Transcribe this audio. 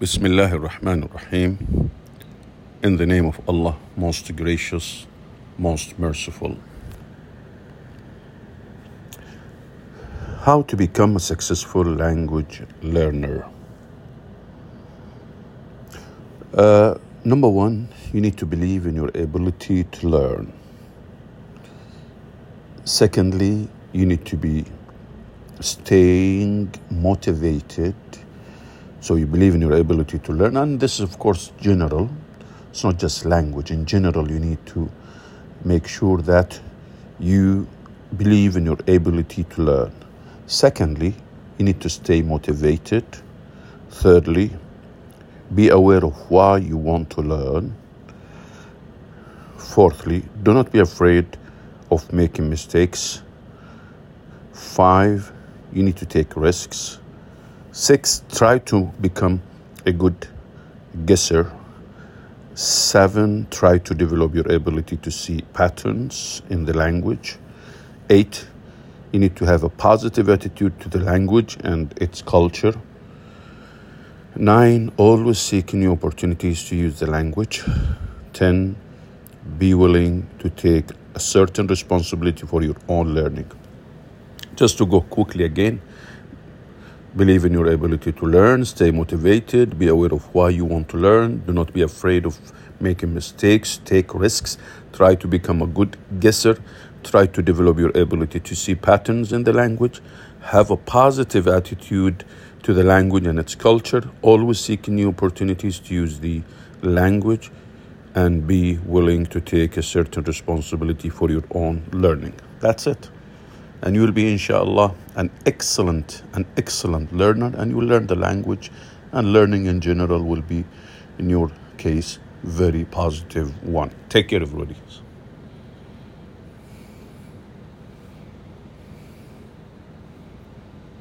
Bismillah ar-Rahman ar-Rahim. In the name of Allah, most gracious, most merciful. How to become a successful language learner. Uh, number one, you need to believe in your ability to learn. Secondly, you need to be staying motivated so you believe in your ability to learn and this is of course general. It's not just language. In general you need to make sure that you believe in your ability to learn. Secondly you need to stay motivated. Thirdly be aware of why you want to learn. Fourthly do not be afraid of making mistakes. Five you need to take risks. Six, try to become a good guesser. Seven, try to develop your ability to see patterns in the language. Eight, you need to have a positive attitude to the language and its culture. Nine, always seek new opportunities to use the language. Ten, be willing to take a certain responsibility for your own learning. Just to go quickly again, believe in your ability to learn, stay motivated, be aware of why you want to learn, do not be afraid of making mistakes, take risks, try to become a good guesser, try to develop your ability to see patterns in the language, have a positive attitude to the language and its culture, always seek new opportunities to use the language, and be willing to take a certain responsibility for your own learning. That's it and you will be inshallah an excellent an excellent learner. And you will learn the language. And learning in general will be in your case very positive one. Take care everybody